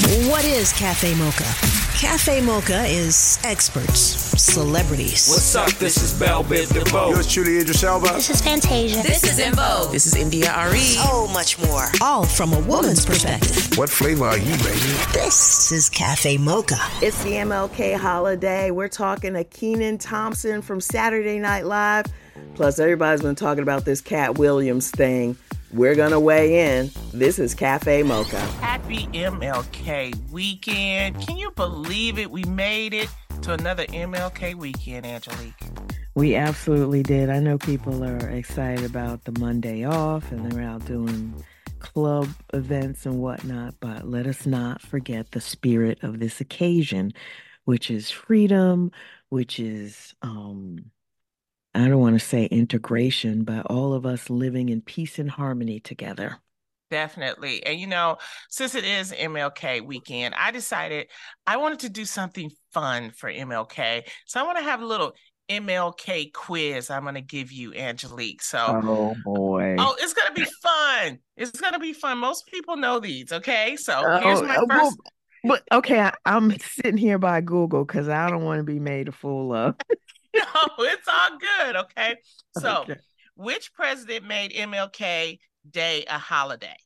What is Cafe Mocha? Cafe Mocha is experts, celebrities. What's up? This is Bell Biv DeVoe. Yours truly, Idris Elba. This is Fantasia. This is En Vogue. This is India Re. So much more. All from a woman's perspective. What flavor are you, baby? This is Cafe Mocha. It's the MLK holiday. We're talking to Kenan Thompson from Saturday Night Live. Plus, everybody's been talking about this Katt Williams thing. We're going to weigh in. This is Cafe Mocha. Happy MLK weekend. Can you believe it? We made it to another MLK weekend, Angelique. We absolutely did. I know people are excited about the Monday off and they're out doing club events and whatnot, but let us not forget the spirit of this occasion, which is freedom, which is um I don't want to say integration, but all of us living in peace and harmony together. Definitely. And you know, since it is MLK weekend, I decided I wanted to do something fun for MLK. So I want to have a little MLK quiz I'm going to give you, Angelique. So, oh boy. Oh, it's going to be fun. It's going to be fun. Most people know these. Okay. So here's oh, my oh, first. Well, but okay, I, I'm sitting here by Google because I don't want to be made a fool of. no, it's all good. Okay. So, Okay. which president made MLK Day a holiday?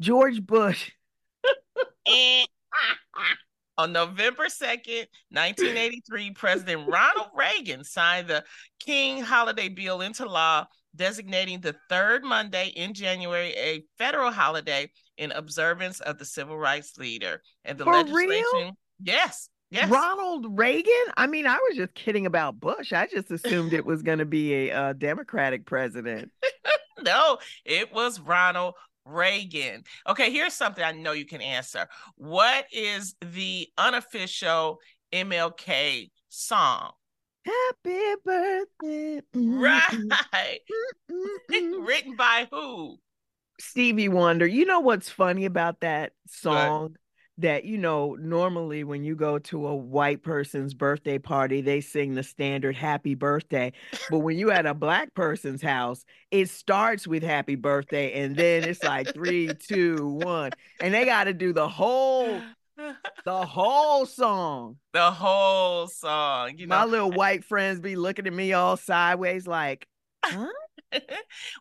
George Bush. On November 2nd, 1983, President Ronald Reagan signed the King Holiday Bill into law, designating the third Monday in January a federal holiday in observance of the civil rights leader. And the For legislation, real? yes, yes. Ronald Reagan? I mean, I was just kidding about Bush. I just assumed it was going to be a uh, Democratic president. no, it was Ronald Reagan. Okay, here's something I know you can answer. What is the unofficial MLK song? Happy birthday. mm, Right. Written by who? Stevie Wonder. You know what's funny about that song? That, you know, normally when you go to a white person's birthday party, they sing the standard happy birthday. But when you at a black person's house, it starts with happy birthday and then it's like three, two, one. And they got to do the whole, the whole song. the whole song. You know, My little white friends be looking at me all sideways like, huh?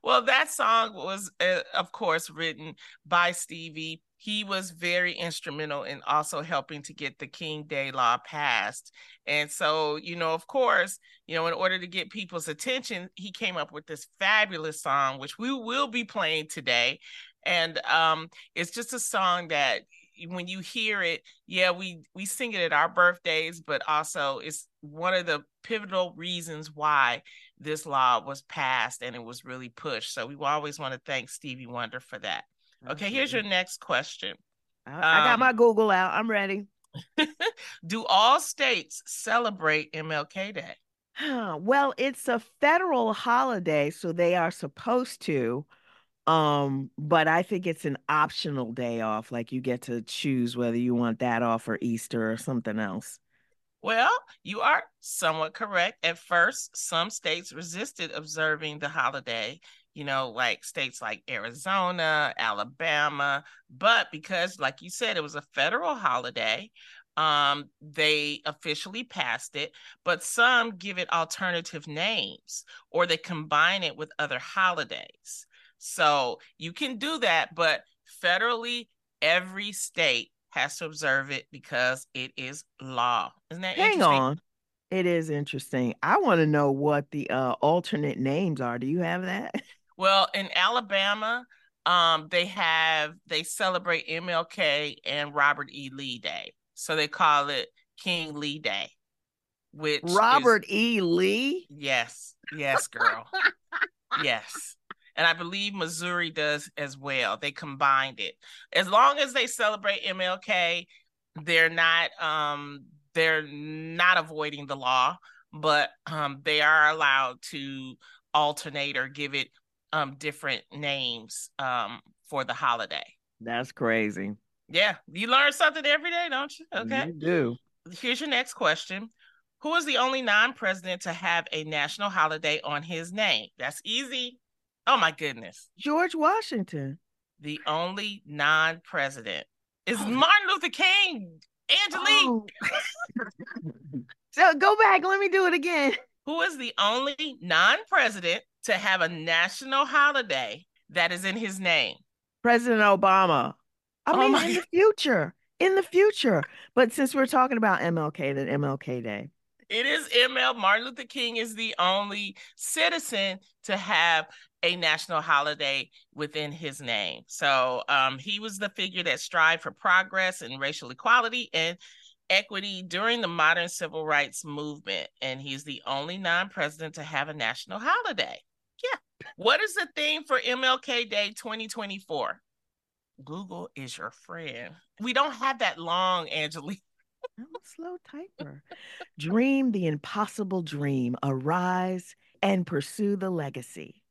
well, that song was, uh, of course, written by Stevie. He was very instrumental in also helping to get the King Day Law passed. And so, you know, of course, you know, in order to get people's attention, he came up with this fabulous song, which we will be playing today. And um, it's just a song that when you hear it, yeah, we we sing it at our birthdays, but also it's one of the pivotal reasons why this law was passed and it was really pushed. So we always want to thank Stevie Wonder for that. Okay, here's your next question. I, I got Um, my Google out. I'm ready. Do all states celebrate MLK Day? Well, it's a federal holiday, so they are supposed to. Um, but I think it's an optional day off. Like you get to choose whether you want that off or Easter or something else. Well, you are somewhat correct. At first, some states resisted observing the holiday, you know, like states like Arizona, Alabama. But because, like you said, it was a federal holiday, um, they officially passed it. But some give it alternative names or they combine it with other holidays. So you can do that, but federally, every state has to observe it because it is law. Isn't that Hang interesting? on. It is interesting. I want to know what the uh, alternate names are. Do you have that? Well, in Alabama, um, they have they celebrate MLK and Robert E. Lee Day, so they call it King Lee Day. Which is- Robert E. Lee? yes, yes, girl, yes. And I believe Missouri does as well. They combined it. As long as they celebrate MLK, they're not um they're not avoiding the law, but um they are allowed to alternate or give it um different names um for the holiday. That's crazy. Yeah, you learn something every day, don't you? Okay. You do. Here's your next question. Who is the only non-president to have a national holiday on his name? That's easy. Oh my goodness. George Washington. The only non-president is Martin Luther King. Angelique. Oh. so go back. Let me do it again. Who is the only non-president to have a national holiday that is in his name? President Obama. I Oh mean, my in the future. In the future. But since we're talking about MLK, then MLK Day. It is ML. Martin Luther King is the only citizen to have a national holiday within his name. So um, he was the figure that strived for progress and racial equality and equity during the modern civil rights movement. And he's the only non president to have a national holiday. What is the theme for MLK Day 2024? Google is your friend. We don't have that long, Angelique. I'm a slow typer. dream the impossible dream. Arise and pursue the legacy.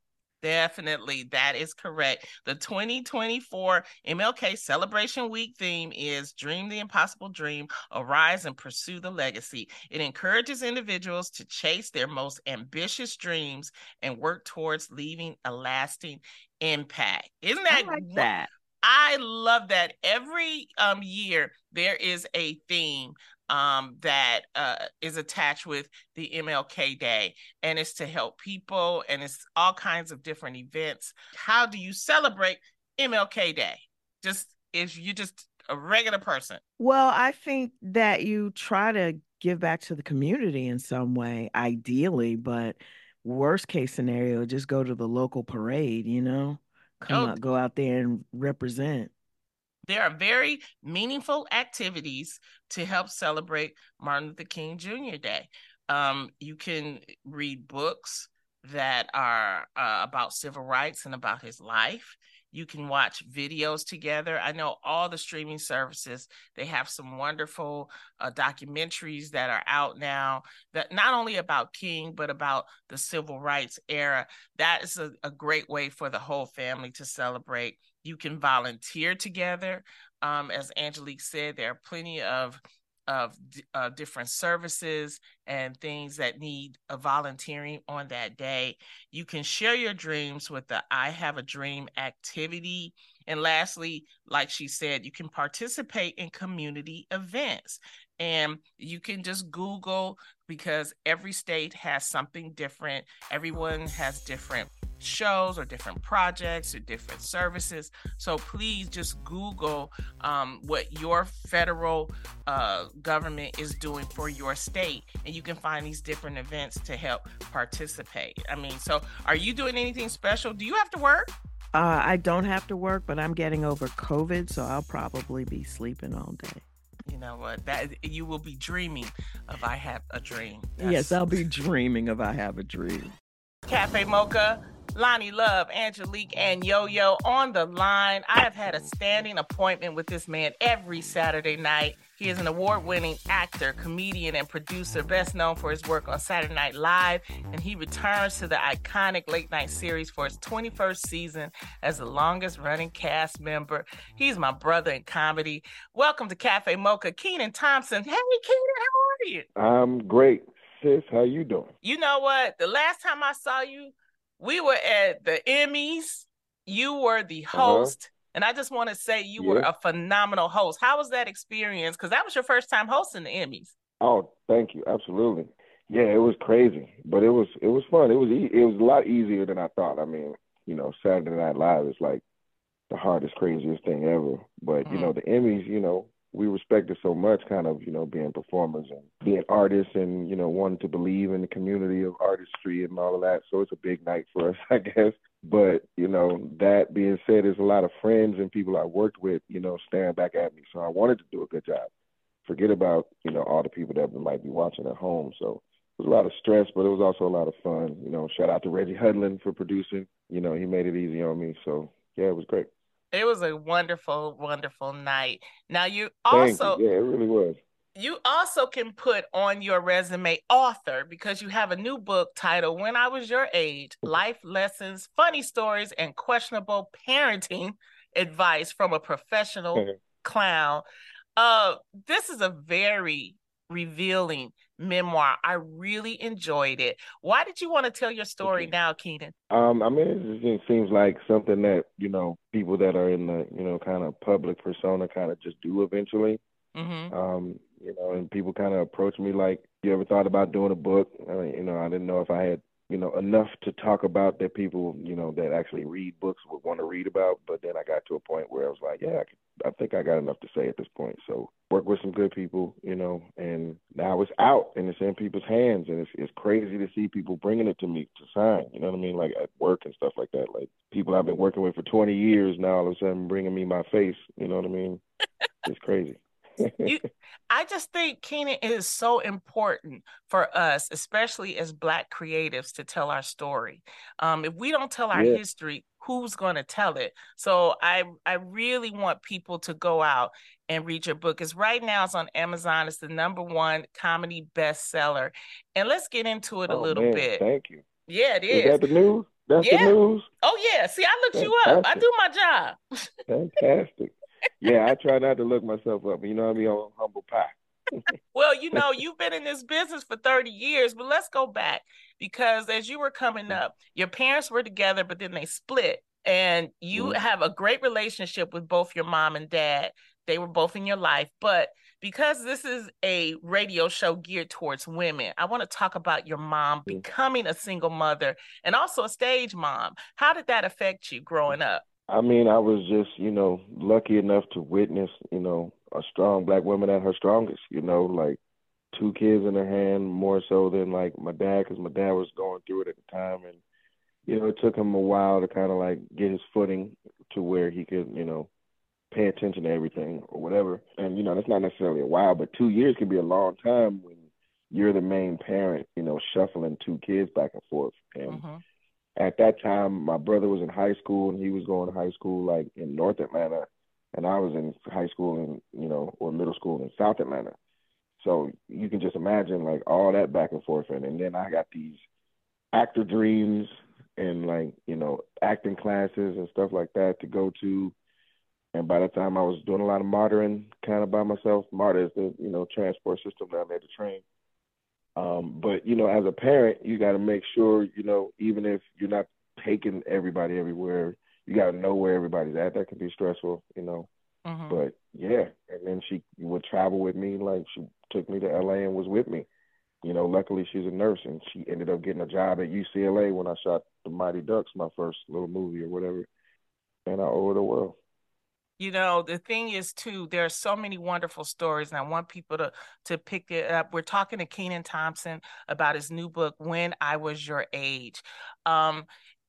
Definitely, that is correct. The 2024 MLK Celebration Week theme is Dream the Impossible Dream, Arise and Pursue the Legacy. It encourages individuals to chase their most ambitious dreams and work towards leaving a lasting impact. Isn't I that like that. I love that every um year there is a theme um that uh is attached with the MLK Day and it's to help people and it's all kinds of different events. How do you celebrate MLK Day? Just if you just a regular person. Well, I think that you try to give back to the community in some way, ideally, but worst case scenario, just go to the local parade, you know? Come Oh. out, go out there and represent. There are very meaningful activities to help celebrate Martin Luther King Jr. Day. Um, you can read books that are uh, about civil rights and about his life. You can watch videos together. I know all the streaming services, they have some wonderful uh, documentaries that are out now that not only about King, but about the civil rights era. That is a, a great way for the whole family to celebrate. You can volunteer together. Um, as Angelique said, there are plenty of of uh, different services and things that need a volunteering on that day. You can share your dreams with the I Have a Dream activity. And lastly, like she said, you can participate in community events. And you can just Google because every state has something different. Everyone has different shows or different projects or different services. So please just Google um, what your federal uh, government is doing for your state, and you can find these different events to help participate. I mean, so are you doing anything special? Do you have to work? Uh, I don't have to work, but I'm getting over COVID, so I'll probably be sleeping all day. You know what? That you will be dreaming of I have a dream. Yes, I'll be dreaming of I Have a Dream. Cafe Mocha, Loni Love, Angelique, and Yo Yo on the line. I have had a standing appointment with this man every Saturday night. He is an award winning actor, comedian, and producer, best known for his work on Saturday Night Live. And he returns to the iconic late night series for his 21st season as the longest running cast member. He's my brother in comedy. Welcome to Cafe Mocha, Kenan Thompson. Hey, Kenan, how are you? I'm great, sis. How you doing? You know what? The last time I saw you, we were at the Emmys. You were the Uh-huh. And I just want to say you were a phenomenal host. How was that experience? Because that was your first time hosting the Emmys. Oh, thank you. Absolutely. Yeah, it was crazy, but it was it was fun. It was e- it was a lot easier than I thought. I mean, you know, Saturday Night Live is like the hardest, craziest thing ever. But you Mhm. know, the Emmys, you know, we respected so much, kind of, you know, being performers and being artists, and you know, wanting to believe in the community of artistry and all of that. So it's a big night for us, I guess. But you know, that being said, there's a lot of friends and people I worked with, you know, staring back at me. So I wanted to do a good job. Forget about you know all the people that might be watching at home. So it was a lot of stress, but it was also a lot of fun. You know, shout out to Reggie Hudlin for producing. You know, he made it easy on me. So yeah, it was great. It was a wonderful, wonderful night. Now you also you. Yeah, it really was. you also can put on your resume author because you have a new book titled When I Was Your Age Life Lessons, Funny Stories, and Questionable Parenting Advice from a Professional Clown. Uh, this is a very revealing memoir. I really enjoyed it. Why did you want to tell your story now, Kenan? Um, I mean, it just seems like something that you know people that are in the you know kind of public persona kind of just do eventually. Mm-hmm. Um, you know, and people kind of approach me like, "You ever thought about doing a book?" I mean, you know, I didn't know if I had you know enough to talk about that people you know that actually read books would want to read about. But then I got to a point where I was like, "Yeah, I, could, I think I got enough to say at this point." So work with some good people, you know, and now it's out and it's in people's hands, and it's it's crazy to see people bringing it to me to sign. You know what I mean? Like at work and stuff like that. Like people I've been working with for 20 years now, all of a sudden bringing me my face. You know what I mean? It's crazy. You I just think Kenan is so important for us, especially as black creatives, to tell our story. Um, if we don't tell our Yeah. history, who's going to tell it? So I I really want people to go out and read your book. It's right now it's on Amazon. It's the number one comedy bestseller. And let's get into it a oh little man, bit. thank you. Yeah, it Is is. that the news? That's Yeah. the news. Oh yeah. See, I looked you up. I do my job. Fantastic. Yeah, I try not to look myself up. You know what I mean? On humble pie. Well, you know, you've been in this business for 30 years, but let's go back because as you were coming up, your parents were together, but then they split. And you Mhm. have a great relationship with both your mom and dad. They were both in your life. But because this is a radio show geared towards women, I want to talk about your mom becoming a single mother and also a stage mom. How did that affect you growing up? I mean, I was just, you know, lucky enough to witness, you know, a strong black woman at her strongest, you know, like two kids in her hand more so than like my dad, because my dad was going through it at the time. And, you know, it took him a while to kind of like get his footing to where he could, you know, pay attention to everything or whatever. And, you know, that's not necessarily a while, but two years can be a long time when you're the main parent, you know, shuffling two kids back and forth. And, Mhm. At that time my brother was in high school and he was going to high school like in North Atlanta and I was in high school in you know or middle school in South Atlanta. So you can just imagine like all that back and forth and, and then I got these actor dreams and like, you know, acting classes and stuff like that to go to. And by the time I was doing a lot of martyring kind of by myself, MARTA is the, you know, transport system down there to train. Um, but you know, as a parent, you got to make sure, you know, even if you're not taking everybody everywhere, you got to know where everybody's at. That can be stressful, you know. Mhm. But yeah, and then she would travel with me. Like she took me to LA and was with me. You know, luckily she's a nurse and she ended up getting a job at UCLA when I shot the Mighty Ducks, my first little movie or whatever. And I owe her the world. You know, the thing is too, there are so many wonderful stories, and I want people to to pick it up. We're talking to Kenan Thompson about his new book, When I Was Your Age. Um,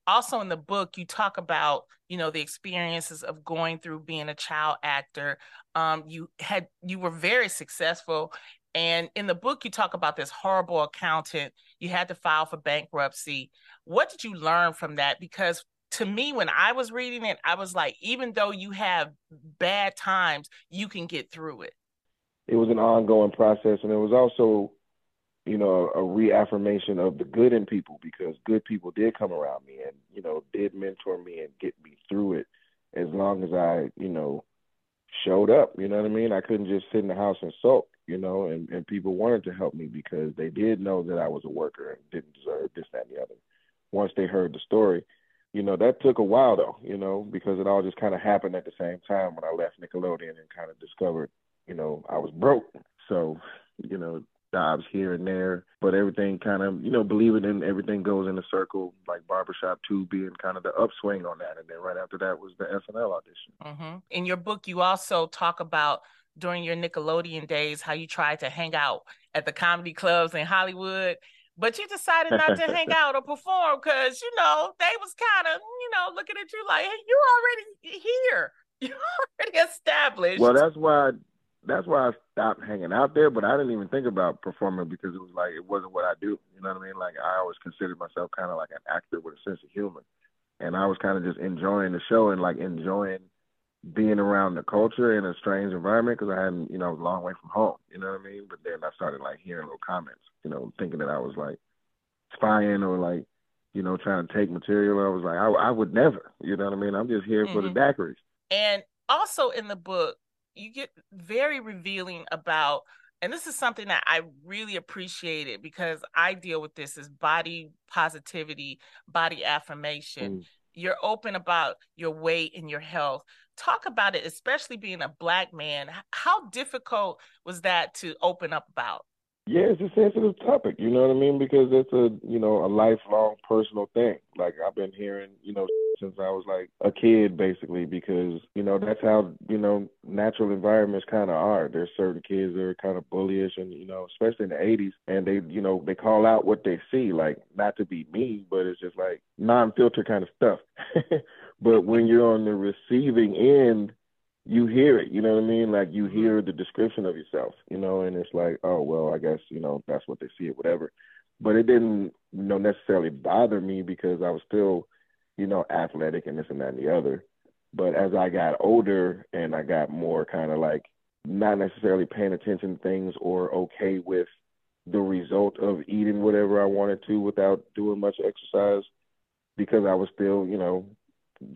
also in the book, you talk about, you know, the experiences of going through being a child actor. Um, you had you were very successful. And in the book, you talk about this horrible accountant. You had to file for bankruptcy. What did you learn from that? Because to me, when I was reading it, I was like, even though you have bad times, you can get through it. It was an ongoing process and it was also, you know, a reaffirmation of the good in people because good people did come around me and, you know, did mentor me and get me through it as long as I, you know, showed up. You know what I mean? I couldn't just sit in the house and sulk, you know, and, and people wanted to help me because they did know that I was a worker and didn't deserve this, that, and the other. Once they heard the story, you know, that took a while though, you know, because it all just kind of happened at the same time when I left Nickelodeon and kind of discovered, you know, I was broke. So, you know, jobs here and there, but everything kind of, you know, believe it and everything goes in a circle, like Barbershop 2 being kind of the upswing on that. And then right after that was the SNL audition. hmm In your book, you also talk about during your Nickelodeon days how you tried to hang out at the comedy clubs in Hollywood, but you decided not to hang out or perform because you know they was kind of you know looking at you like, hey, you're already here, you're already established. Well, that's why that's why I stopped hanging out there, but I didn't even think about performing because it was like it wasn't what I do. You know what I mean? Like I always considered myself kind of like an actor with a sense of humor, and I was kind of just enjoying the show and like enjoying being around the culture in a strange environment because I hadn't, you know, I was a long way from home. You know what I mean? But then I started like hearing little comments, you know, thinking that I was like spying or like, you know, trying to take material. I was like, I, I would never. You know what I mean? I'm just here mm-hmm. for the mm-hmm. daiquiris. And also in the book, you get very revealing about and this is something that I really appreciated because I deal with this as body positivity, body affirmation. Mm. You're open about your weight and your health. Talk about it, especially being a black man. How difficult was that to open up about? Yeah, it's a sensitive topic, you know what I mean? Because it's a, you know, a lifelong personal thing. Like I've been hearing, you know, since I was like a kid basically because, you know, that's how, you know, natural environments kind of are. There's certain kids that are kind of bullyish and, you know, especially in the 80s and they, you know, they call out what they see, like not to be mean, but it's just like non-filter kind of stuff. but when you're on the receiving end you hear it, you know what I mean? Like you hear mm-hmm. the description of yourself, you know, and it's like, oh well, I guess you know that's what they see it, whatever. But it didn't, you know, necessarily bother me because I was still, you know, athletic and this and that and the other. But as I got older and I got more kind of like not necessarily paying attention to things or okay with the result of eating whatever I wanted to without doing much exercise because I was still, you know,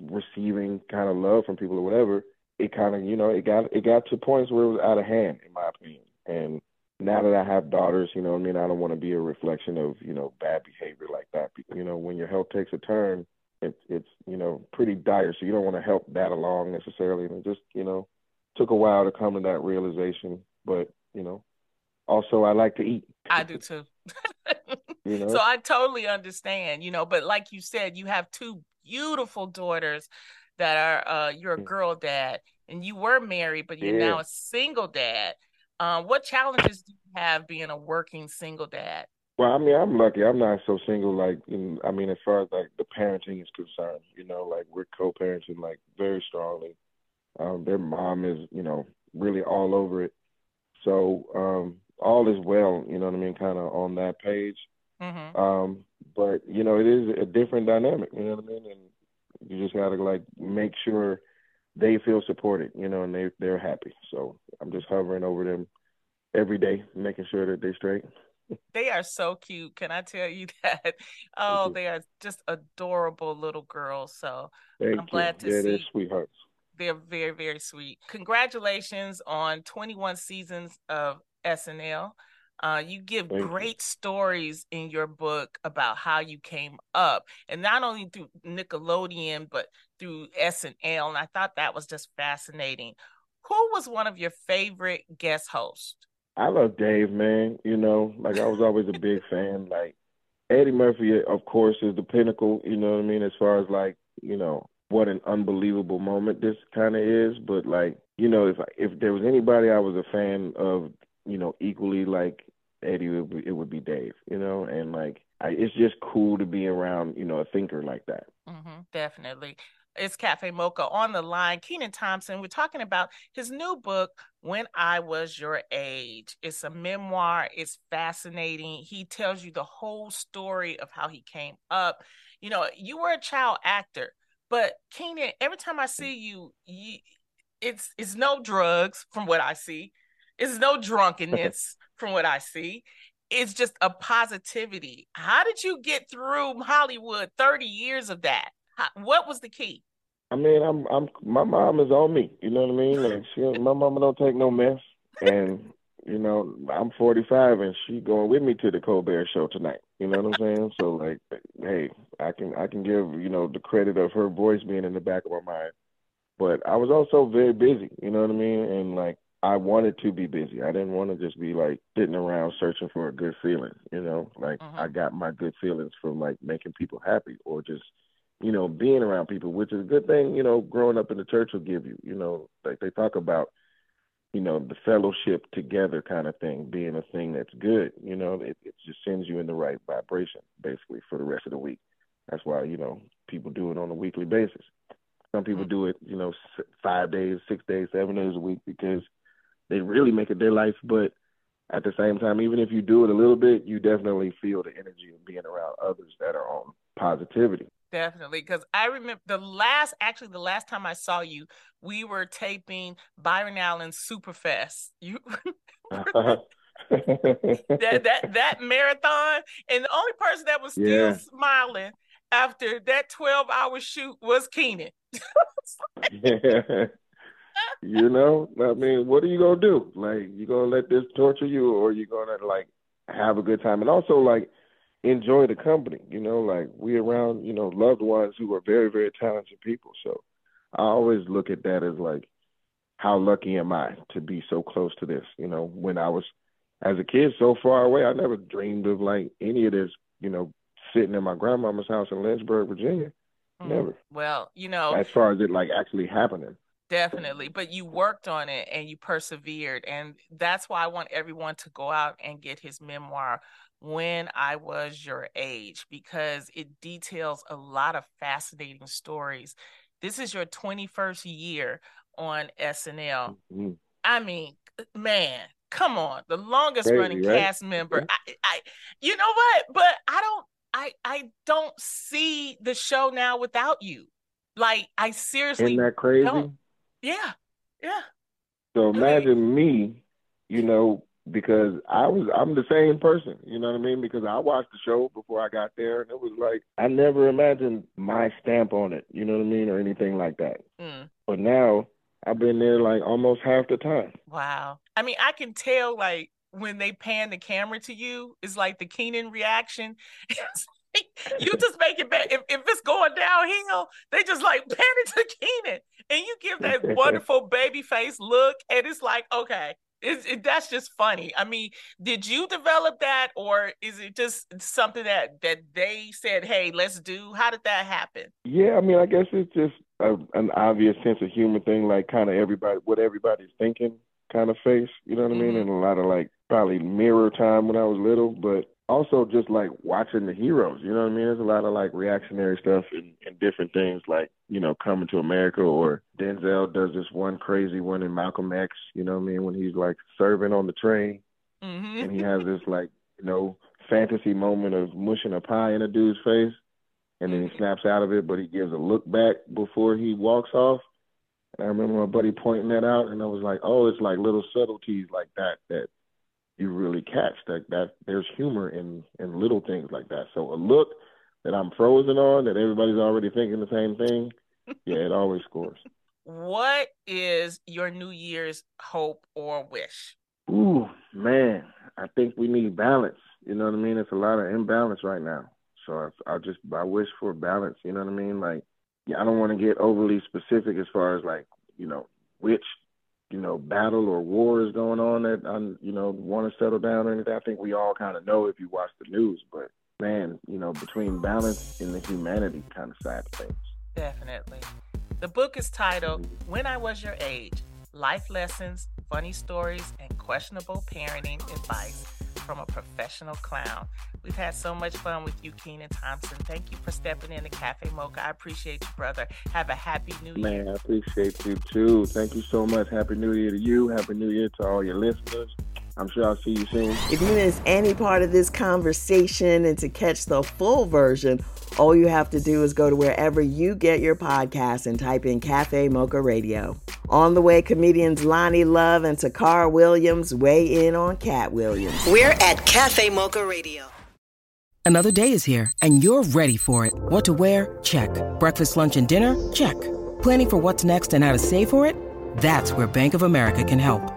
receiving kind of love from people or whatever it kind of you know it got it got to points where it was out of hand in my opinion and now that I have daughters, you know I mean, I don't want to be a reflection of, you know, bad behavior like that. You know, when your health takes a turn, it's it's, you know, pretty dire. So you don't want to help that along necessarily. And it just, you know, took a while to come to that realization. But, you know, also I like to eat. I do too. you know? So I totally understand, you know, but like you said, you have two beautiful daughters that are uh, you're a girl dad and you were married, but you're yeah. now a single dad. Um, what challenges do you have being a working single dad? Well, I mean, I'm lucky. I'm not so single. Like, in, I mean, as far as like the parenting is concerned, you know, like we're co-parenting like very strongly. Um, their mom is, you know, really all over it. So um, all is well, you know what I mean, kind of on that page. Mm-hmm. Um, but you know, it is a different dynamic, you know what I mean, and you just gotta like make sure they feel supported, you know, and they they're happy. So I'm just hovering over them every day, making sure that they're straight. They are so cute. Can I tell you that? Oh, you. they are just adorable little girls. So Thank I'm you. glad to yeah, see. They're sweethearts. They're very, very sweet. Congratulations on 21 seasons of SNL. Uh, you give Thank great you. stories in your book about how you came up, and not only through Nickelodeon, but through SNL. And I thought that was just fascinating. Who was one of your favorite guest hosts? I love Dave, man. You know, like I was always a big fan. Like Eddie Murphy, of course, is the pinnacle. You know what I mean? As far as like, you know, what an unbelievable moment this kind of is. But like, you know, if if there was anybody I was a fan of you know, equally like Eddie, it would be, it would be Dave, you know, and like I, it's just cool to be around, you know, a thinker like that. Mm-hmm, definitely. It's Cafe Mocha on the line. Kenan Thompson, we're talking about his new book, When I Was Your Age. It's a memoir. It's fascinating. He tells you the whole story of how he came up. You know, you were a child actor, but Kenan, every time I see you, you it's it's no drugs from what I see. It's no drunkenness from what I see. It's just a positivity. How did you get through Hollywood? Thirty years of that. How, what was the key? I mean, I'm, I'm, my mom is on me. You know what I mean? Like, she, my mama don't take no mess, and you know, I'm 45, and she going with me to the Colbert Show tonight. You know what I'm saying? So, like, hey, I can, I can give you know the credit of her voice being in the back of my mind, but I was also very busy. You know what I mean? And like, I wanted to be busy. I didn't want to just be like sitting around searching for a good feeling, you know? Like uh-huh. I got my good feelings from like making people happy or just, you know, being around people, which is a good thing, you know, growing up in the church will give you, you know, like they talk about, you know, the fellowship together kind of thing being a thing that's good, you know, it, it just sends you in the right vibration basically for the rest of the week. That's why, you know, people do it on a weekly basis. Some people mm-hmm. do it, you know, five days, six days, seven days a week because they really make it their life. But at the same time, even if you do it a little bit, you definitely feel the energy of being around others that are on positivity. Definitely. Because I remember the last, actually, the last time I saw you, we were taping Byron Allen's Superfest. You that that that marathon, and the only person that was still yeah. smiling after that 12 hour shoot was Kenan. yeah. You know, I mean, what are you gonna do? Like, you gonna let this torture you, or you gonna like have a good time? And also, like, enjoy the company. You know, like we around, you know, loved ones who are very, very talented people. So I always look at that as like, how lucky am I to be so close to this? You know, when I was as a kid so far away, I never dreamed of like any of this, you know, sitting in my grandmama's house in Lynchburg, Virginia. Mm. Never. Well, you know, as far as it like actually happening. Definitely. But you worked on it and you persevered. And that's why I want everyone to go out and get his memoir, When I Was Your Age, because it details a lot of fascinating stories. This is your 21st year on SNL. Mm-hmm. I mean, man, come on. The longest Crazy, running right? cast member. I, I, you know what? But I don't, I, I don't see the show now without you. Like, I seriously. Isn't that crazy? Don't. Yeah. Yeah. So imagine me, you know, because I was I'm the same person, you know what I mean? Because I watched the show before I got there and it was like I never imagined my stamp on it, you know what I mean, or anything like that. Mm. But now I've been there like almost half the time. Wow. I mean, I can tell like when they pan the camera to you, it's like the Kenan reaction. you just make it bad. If, if it's going downhill, they just like pan it to Kenan, and you give that wonderful baby face look, and it's like, okay, it's, it, that's just funny. I mean, did you develop that, or is it just something that that they said, "Hey, let's do"? How did that happen? Yeah, I mean, I guess it's just a, an obvious sense of humor thing, like kind of everybody, what everybody's thinking, kind of face. You know what mm-hmm. I mean? Mm-hmm. And a lot of like probably mirror time when I was little, but also just like watching the heroes, you know what I mean? There's a lot of like reactionary stuff and, and different things like, you know, coming to America or Denzel does this one crazy one in Malcolm X, you know what I mean, when he's like serving on the train mm-hmm. and he has this like, you know, fantasy moment of mushing a pie in a dude's face and then he mm-hmm. snaps out of it, but he gives a look back before he walks off. And I remember my buddy pointing that out and I was like, Oh, it's like little subtleties like that that you really catch that that there's humor in in little things like that. So a look that I'm frozen on that everybody's already thinking the same thing, yeah, it always scores. What is your New Year's hope or wish? Ooh, man, I think we need balance. You know what I mean? It's a lot of imbalance right now. So I, I just I wish for balance. You know what I mean? Like, yeah, I don't want to get overly specific as far as like you know which you know, battle or war is going on that I, you know, want to settle down or anything. I think we all kind of know if you watch the news, but man, you know, between balance and the humanity kind of side of things. Definitely. The book is titled When I Was Your Age Life Lessons, Funny Stories, and Questionable Parenting Advice from a Professional Clown. We've had so much fun with you, Kenan Thompson. Thank you for stepping in to Cafe Mocha. I appreciate you, brother. Have a happy new year. Man, I appreciate you too. Thank you so much. Happy New Year to you. Happy New Year to all your listeners. I'm sure I'll see you soon. If you miss any part of this conversation and to catch the full version, all you have to do is go to wherever you get your podcasts and type in Cafe Mocha Radio. On the way, comedians Loni Love and Tacarra Williams weigh in on Katt Williams. We're at Cafe Mocha Radio. Another day is here, and you're ready for it. What to wear? Check. Breakfast, lunch, and dinner? Check. Planning for what's next and how to save for it? That's where Bank of America can help.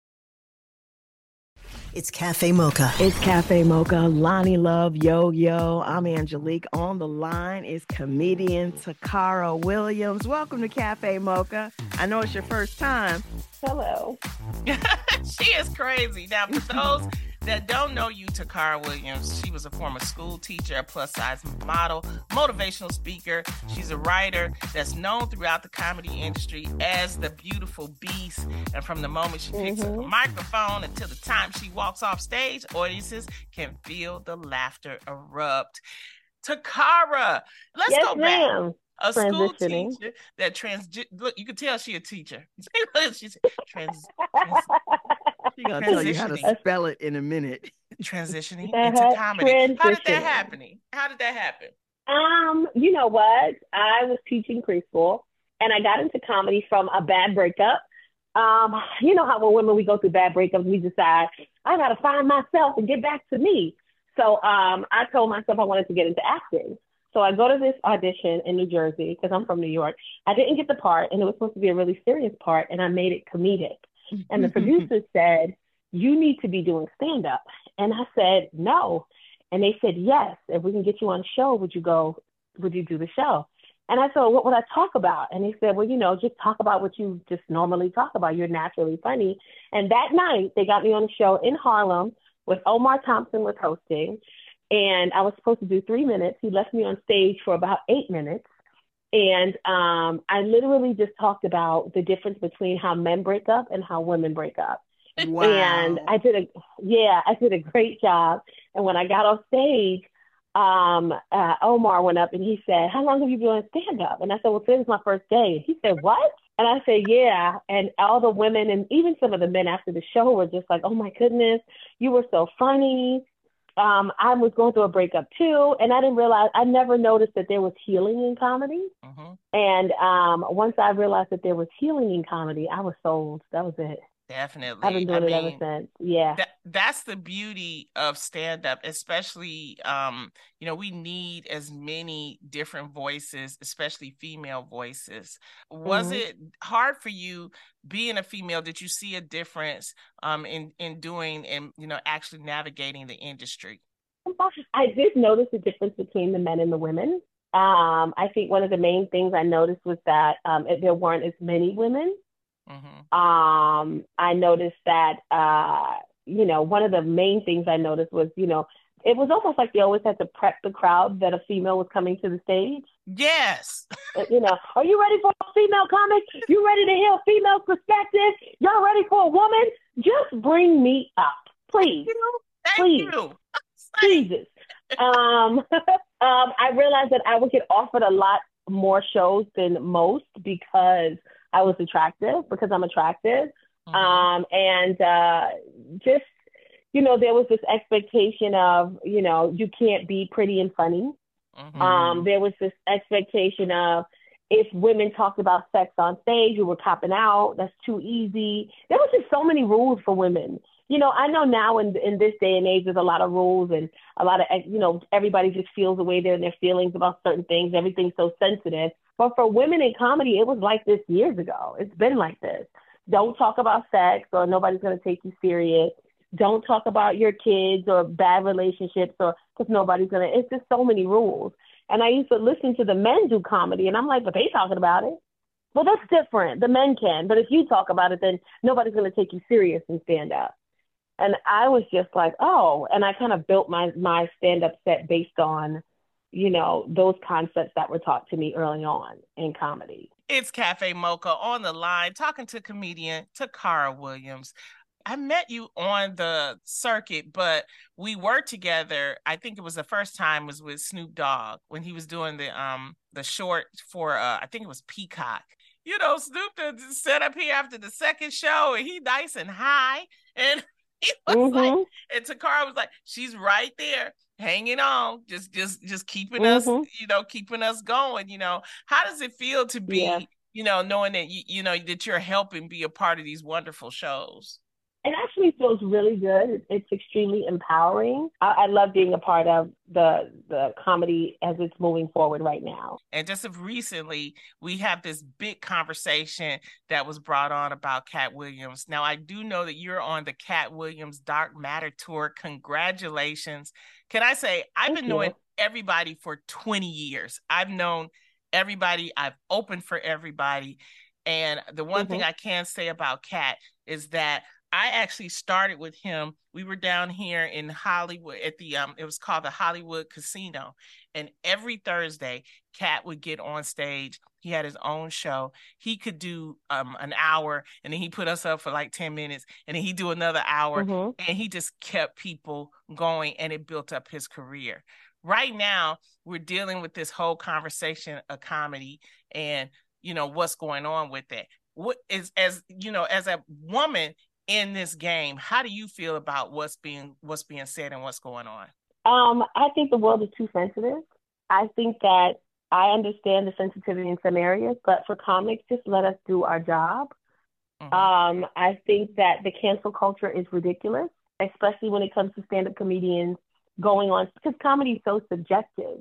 It's Cafe Mocha. It's Cafe Mocha. Loni Love, yo, yo. I'm Angelique. On the line is comedian Tacarra Williams. Welcome to Cafe Mocha. I know it's your first time. Hello. she is crazy. Now, for those that don't know you, Tacarra Williams, she was a former school teacher, a plus size model, motivational speaker. She's a writer that's known throughout the comedy industry as the beautiful beast. And from the moment she picks mm-hmm. up a microphone until the time she walks off stage, audiences can feel the laughter erupt. Tacarra, let's yes, go ma'am. back a school teacher that trans look you can tell she a teacher she's trans, trans she gonna tell you how to spell it in a minute. Transitioning uh-huh. into comedy. How did that happen how did that happen? Um you know what? I was teaching preschool and i got into comedy from a bad breakup. Um you know how when women we go through bad breakups we decide i gotta find myself and get back to me. So um i told myself i wanted to get into acting. So I go to this audition in New Jersey because I'm from New York. I didn't get the part, and it was supposed to be a really serious part, and I made it comedic. And the mm-hmm. producer said, You need to be doing stand up. And I said, No. And they said, Yes. If we can get you on show, would you go? Would you do the show? And I said, What would I talk about? And he said, Well, you know, just talk about what you just normally talk about. You're naturally funny. And that night, they got me on a show in Harlem with Omar Thompson was hosting and I was supposed to do three minutes. He left me on stage for about eight minutes. And um, I literally just talked about the difference between how men break up and how women break up. Wow. And I did a yeah, I did a great job. And when I got off stage, um, uh, Omar went up and he said, "How long have you been on stand up?" And I said, "Well, today's my first day." He said, "What?" And I said, "Yeah." And all the women and even some of the men after the show were just like, "Oh my goodness, you were so funny." Um, I was going through a breakup too, and I didn't realize I never noticed that there was healing in comedy. Mm-hmm. And um, once I realized that there was healing in comedy, I was sold. That was it. Definitely. I've been doing I it mean, ever since. Yeah. That, that's the beauty of stand up, especially um, you know, we need as many different voices, especially female voices. Was mm-hmm. it hard for you being a female? Did you see a difference um in in doing and you know actually navigating the industry? I did notice a difference between the men and the women. Um, I think one of the main things I noticed was that um, there weren't as many women Mm-hmm. Um, I noticed that, uh, you know, one of the main things I noticed was, you know, it was almost like they always had to prep the crowd that a female was coming to the stage. Yes. Uh, you know, are you ready for a female comic? You ready to hear a female perspective? Y'all ready for a woman? Just bring me up, please. Thank please. you. Jesus. um, um, I realized that I would get offered a lot more shows than most because I was attractive because I'm attractive. Mm-hmm. Um, and uh, just, you know, there was this expectation of, you know, you can't be pretty and funny. Mm-hmm. Um, there was this expectation of if women talked about sex on stage, you were copping out. That's too easy. There was just so many rules for women. You know, I know now in in this day and age, there's a lot of rules and a lot of you know everybody just feels the way they're in their feelings about certain things. Everything's so sensitive. But for women in comedy, it was like this years ago. It's been like this. Don't talk about sex or nobody's going to take you serious. Don't talk about your kids or bad relationships or because nobody's going to. It's just so many rules. And I used to listen to the men do comedy and I'm like, but they talking about it. Well, that's different. The men can. But if you talk about it, then nobody's going to take you serious and stand up. And I was just like, oh, and I kind of built my my stand up set based on you know, those concepts that were taught to me early on in comedy. It's Cafe Mocha on the line talking to comedian Tacarra Williams. I met you on the circuit, but we were together. I think it was the first time was with Snoop Dogg when he was doing the um the short for uh I think it was Peacock. You know, Snoop set up here after the second show and he nice and high and he was mm-hmm. like and Tacarra was like, she's right there hanging on, just just just keeping mm-hmm. us, you know, keeping us going. You know, how does it feel to be, yeah. you know, knowing that you you know that you're helping be a part of these wonderful shows? It actually feels really good. It's extremely empowering. I, I, love being a part of the the comedy as it's moving forward right now. And just of recently, we have this big conversation that was brought on about Katt Williams. Now, I do know that you're on the Katt Williams Dark Matter tour. Congratulations! Can I say I've Thank been you. knowing everybody for 20 years. I've known everybody. I've opened for everybody. And the one mm-hmm. thing I can say about Katt is that I actually started with him. We were down here in Hollywood at the um it was called the Hollywood Casino. And every Thursday, Katt would get on stage. He had his own show. He could do um an hour and then he put us up for like 10 minutes and then he'd do another hour Mhm. and he just kept people going and it built up his career. Right now, we're dealing with this whole conversation of comedy and you know what's going on with it. What is as you know, as a woman in this game, how do you feel about what's being what's being said and what's going on? Um, I think the world is too sensitive. I think that I understand the sensitivity in some areas, but for comics, just let us do our job. Um, I think that the cancel culture is ridiculous, especially when it comes to stand-up comedians going on because comedy is so subjective,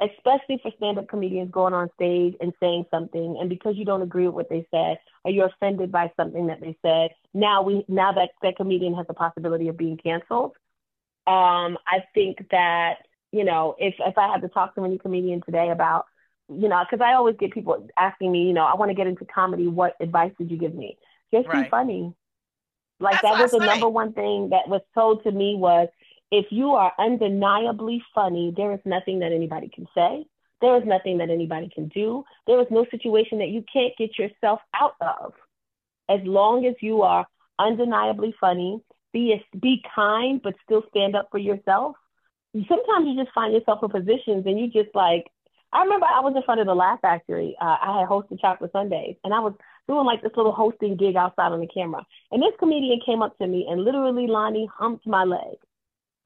especially for stand-up comedians going on stage and saying something, and because you don't agree with what they said or you're offended by something that they said, now we now that that comedian has the possibility of being canceled. Um, I think that you know if if I had to talk to any comedian today about you know because I always get people asking me you know I want to get into comedy what advice would you give me? Just be funny. Like That's that was the number one thing that was told to me was if you are undeniably funny there is nothing that anybody can say. There is nothing that anybody can do. There is no situation that you can't get yourself out of. As long as you are undeniably funny be be kind but still stand up for yourself. Sometimes you just find yourself in positions and you just like I remember I was in front of the Laugh Factory. Uh, I had hosted Chocolate Sundays, and I was doing like this little hosting gig outside on the camera. And this comedian came up to me and literally, Loni, humped my leg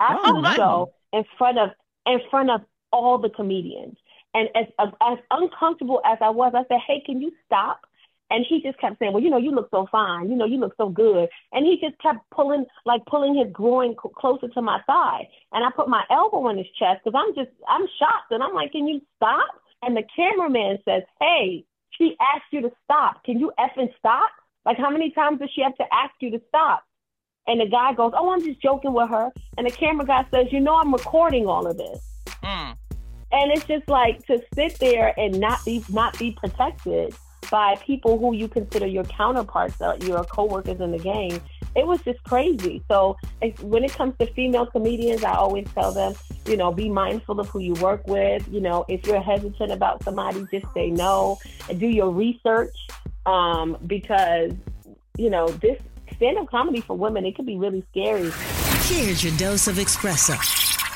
after Oh, nice. show in front of in front of all the comedians. And as as uncomfortable as I was, I said, "Hey, can you stop?" And he just kept saying, "Well, you know, you look so fine. You know, you look so good." And he just kept pulling, like pulling his groin c- closer to my thigh. And I put my elbow on his chest because I'm just, I'm shocked. And I'm like, "Can you stop?" And the cameraman says, "Hey, she asked you to stop. Can you effing stop? Like, how many times does she have to ask you to stop?" And the guy goes, "Oh, I'm just joking with her." And the camera guy says, "You know, I'm recording all of this." Mm. And it's just like to sit there and not be not be protected by people who you consider your counterparts, uh, your coworkers in the game. It was just crazy. So when it comes to female comedians, I always tell them, you know, be mindful of who you work with. You know, if you're hesitant about somebody, just say no and do your research um, because, you know, this stand-up comedy for women, it can be really scary. Here's your dose of espresso.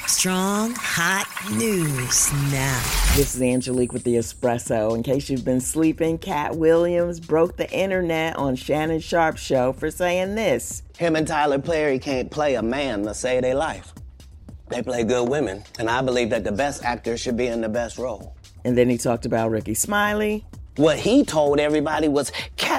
Strong, hot news now. This is Angelique with the Espresso. In case you've been sleeping, Katt Williams broke the internet on Shannon Sharpe's show for saying this. Him and Tyler Perry can't play a man to save their life. They play good women, and I believe that the best actor should be in the best role. And then he talked about Rickey Smiley. What he told everybody was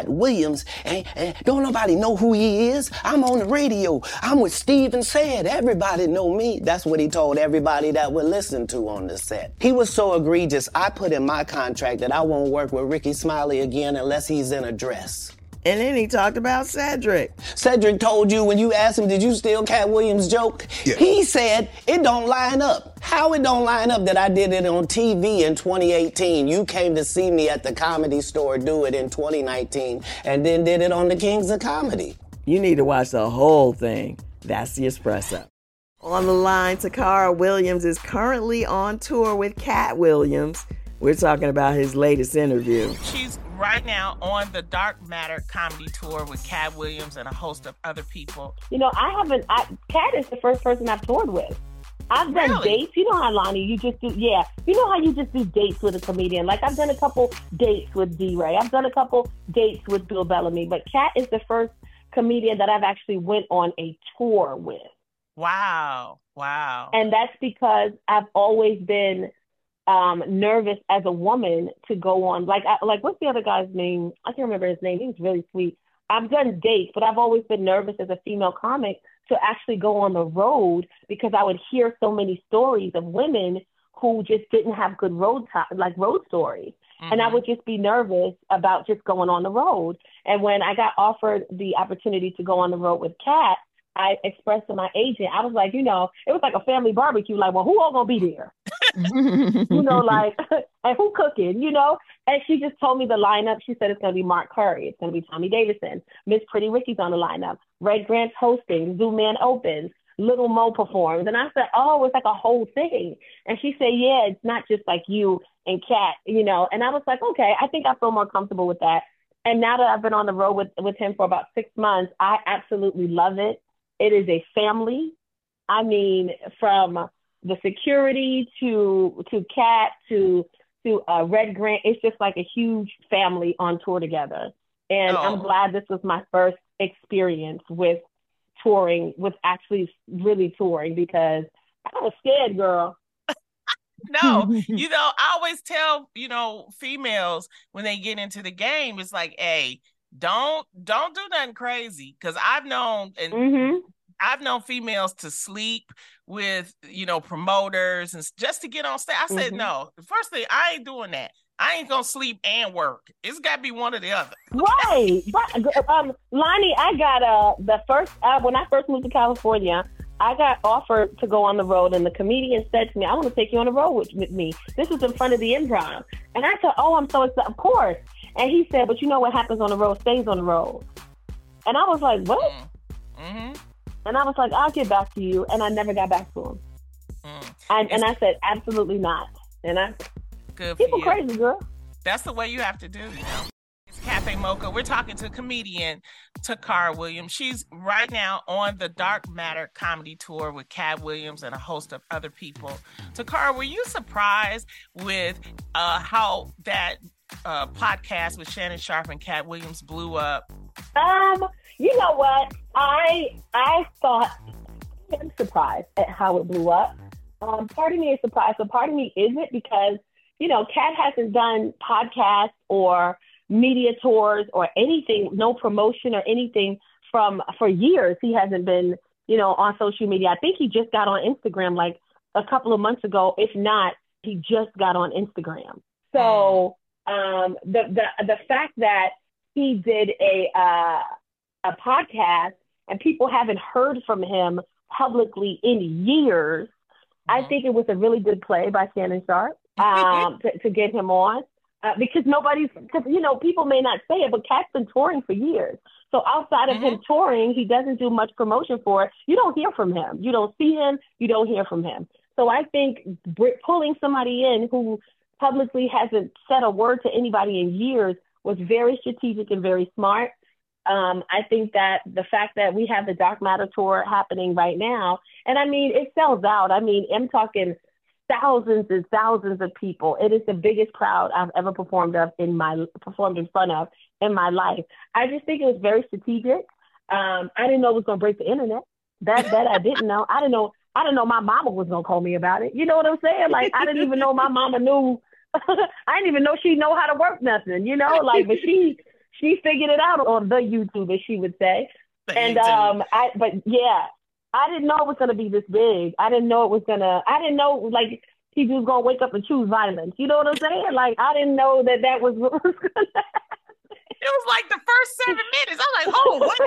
Williams, and, and don't nobody know who he is. I'm on the radio. I'm with Steven Said. Everybody know me. That's what he told everybody that would listen to on the set. He was so egregious, I put in my contract that I won't work with Rickey Smiley again unless he's in a dress. And then he talked about Cedric. Cedric told you when you asked him, did you steal Katt Williams' joke? He said it don't line up. How it don't line up that I did it on TV in 2018? You came to see me at the comedy store do it in 2019 and then did it on the Kings of Comedy. You need to watch the whole thing. That's the Espresso. On the line, Tacarra Williams is currently on tour with Katt Williams. We're talking about his latest interview. She's right now on the Dark Matter comedy tour with Katt Williams and a host of other people. You know, I haven't. I, Katt is the first person I've toured with. I've done Really? dates. You know how Loni, you just do. Yeah, you know how you just do dates with a comedian. Like I've done a couple dates with D. Ray. I've done a couple dates with Bill Bellamy. But Katt is the first comedian that I've actually went on a tour with, Wow. Wow. and that's because I've always been um, nervous as a woman to go on. Like, I, like what's the other guy's name? I can't remember his name. He was really sweet. I've done dates, but I've always been nervous as a female comic to actually go on the road because I would hear so many stories of women who just didn't have good road time, like road stories. And I would just be nervous about just going on the road. And when I got offered the opportunity to go on the road with Katt, I expressed to my agent, I was like, you know, it was like a family barbecue. Like, well, who all gonna be there? You know, like, and who cooking, you know? And she just told me the lineup. She said it's going to be Mark Curry. It's going to be Tommy Davidson. Miss Pretty Ricky's on the lineup. Red Grant's hosting. Zoom Man opens. Little Mo performs. And I said, oh, it's like a whole thing. And she said, yeah, it's not just like you and Katt, you know. And I was like, okay, I think I feel more comfortable with that. And now that I've been on the road with, with him for about six months, I absolutely love it. It is a family. I mean, from the security to to Katt to to uh, Red Grant, it's just like a huge family on tour together. And oh. I'm glad this was my first experience with touring, with actually really touring because I was scared, girl. no, you know, I always tell, you know, females when they get into the game, it's like, hey, don't don't do nothing crazy. Cause I've known and mm-hmm. I've known females to sleep with, you know, promoters and just to get on stage. I said, mm-hmm. no, first thing, I ain't doing that. I ain't gonna sleep and work. It's got to be one or the other. right. but Um, Loni, I got uh the first uh, when I first moved to California. I got offered to go on the road, and the comedian said to me, "I want to take you on the road with, with me." This was in front of the Improv, and I said, "Oh, I'm so excited!" Of course. And he said, "But you know what happens on the road stays on the road." And I was like, "What?" Mm-hmm. And I was like, I'll get back to you. And I never got back to him. Mm. And, and I said, absolutely not. And I, good people crazy, girl. That's the way you have to do, you know. It's Cafe Mocha. We're talking to comedian Tacarra Williams. She's right now on the Dark Matter comedy tour with Katt Williams and a host of other people. Tacarra, were you surprised with uh, how that uh, podcast with Shannon Sharpe and Katt Williams blew up? Um, you know what? I I thought I'm surprised at how it blew up. Um, part of me is surprised, but part of me isn't because you know, Katt hasn't done podcasts or media tours or anything, no promotion or anything from for years. He hasn't been, you know, on social media. I think he just got on Instagram like a couple of months ago. If not, he just got on Instagram. So um, the the the fact that he did a uh, a podcast and people haven't heard from him publicly in years, I think it was a really good play by Shannon Sharpe um, to, to get him on. Uh, because nobody's, because you know, people may not say it, but Katt's been touring for years. So outside of mm-hmm. him touring, he doesn't do much promotion for it. You don't hear from him. You don't see him. You don't hear from him. So I think pulling somebody in who publicly hasn't said a word to anybody in years was very strategic and very smart. Um, I think that the fact that we have the Dark Matter tour happening right now, and I mean, it sells out. I mean, I'm talking thousands and thousands of people. It is the biggest crowd I've ever performed of in my performed in front of in my life. I just think it was very strategic. Um, I didn't know it was going to break the internet. That that I didn't know. I didn't know. I didn't know my mama was going to call me about it. You know what I'm saying? Like I didn't even know my mama knew. I didn't even know she know how to work nothing. You know, like but she she figured it out on the YouTube, as she would say. The and um, I but yeah, I didn't know it was gonna be this big. I didn't know it was gonna. I didn't know like he was gonna wake up and choose violence. You know what I'm saying? Like I didn't know that that was what was gonna. It was like the first seven minutes. I'm like, oh, what?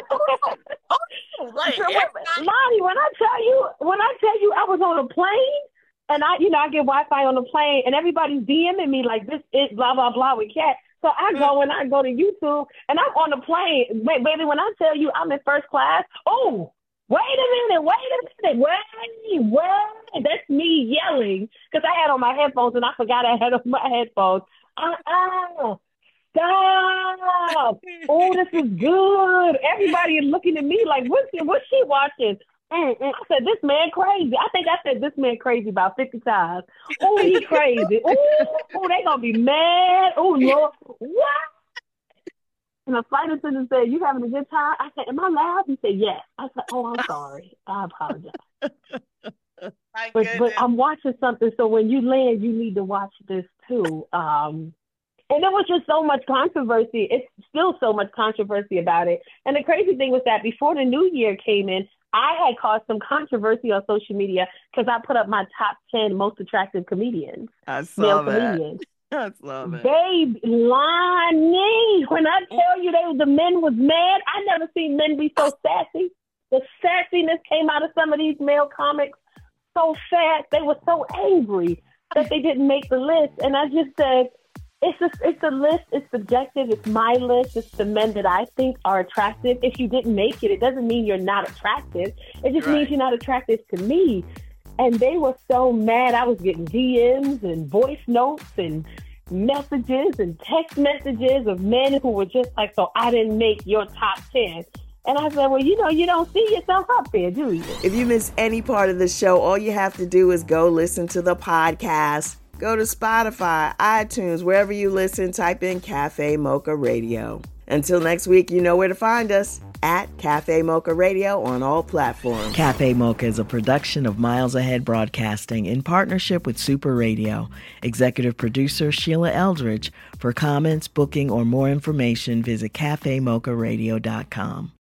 oh, like, Loni, when I tell you, when I tell you, I was on a plane and I, you know, I get Wi-Fi on the plane, and everybody's DMing me like this is blah blah blah with Katt. So I go mm. and I go to YouTube and I'm on the plane. Wait, baby, when I tell you I'm in first class, oh, wait a minute, wait a minute, wait, wait. That's me yelling because I had on my headphones and I forgot I had on my headphones. Uh-uh. Stop. oh, this is good. Everybody is looking at me like, what's, what's she watching? Mm, mm. I said, this man crazy. I think I said this man crazy about 50 times. Oh, he crazy. oh, they gonna be mad. Oh, Lord. What? And the flight attendant said, you having a good time? I said, am I loud? He said, yes. I said, oh, I'm sorry. I apologize. but, but I'm watching something, so when you land, you need to watch this too. Um, and there was just so much controversy. It's still so much controversy about it. And the crazy thing was that before the new year came in, I had caused some controversy on social media because I put up my top 10 most attractive comedians. I saw that. Comedians. I love it. Babe, Loni, when I tell you they, the men was mad, I never seen men be so sassy. The sassiness came out of some of these male comics so fast. They were so angry. that they didn't make the list. And I just said, it's a, it's a list. It's subjective. It's my list. It's the men that I think are attractive. If you didn't make it, it doesn't mean you're not attractive. It just right. means you're not attractive to me. And they were so mad. I was getting DMs and voice notes and messages and text messages of men who were just like, so I didn't make your top 10. And I said, well, you know, you don't see yourself up there, do you? If you miss any part of the show, all you have to do is go listen to the podcast. Go to Spotify, iTunes, wherever you listen, type in Cafe Mocha Radio. Until next week, you know where to find us at Cafe Mocha Radio on all platforms. Cafe Mocha is a production of Miles Ahead Broadcasting in partnership with Super Radio. Executive producer Sheila Eldridge. For comments, booking, or more information, visit cafemocharadio.com.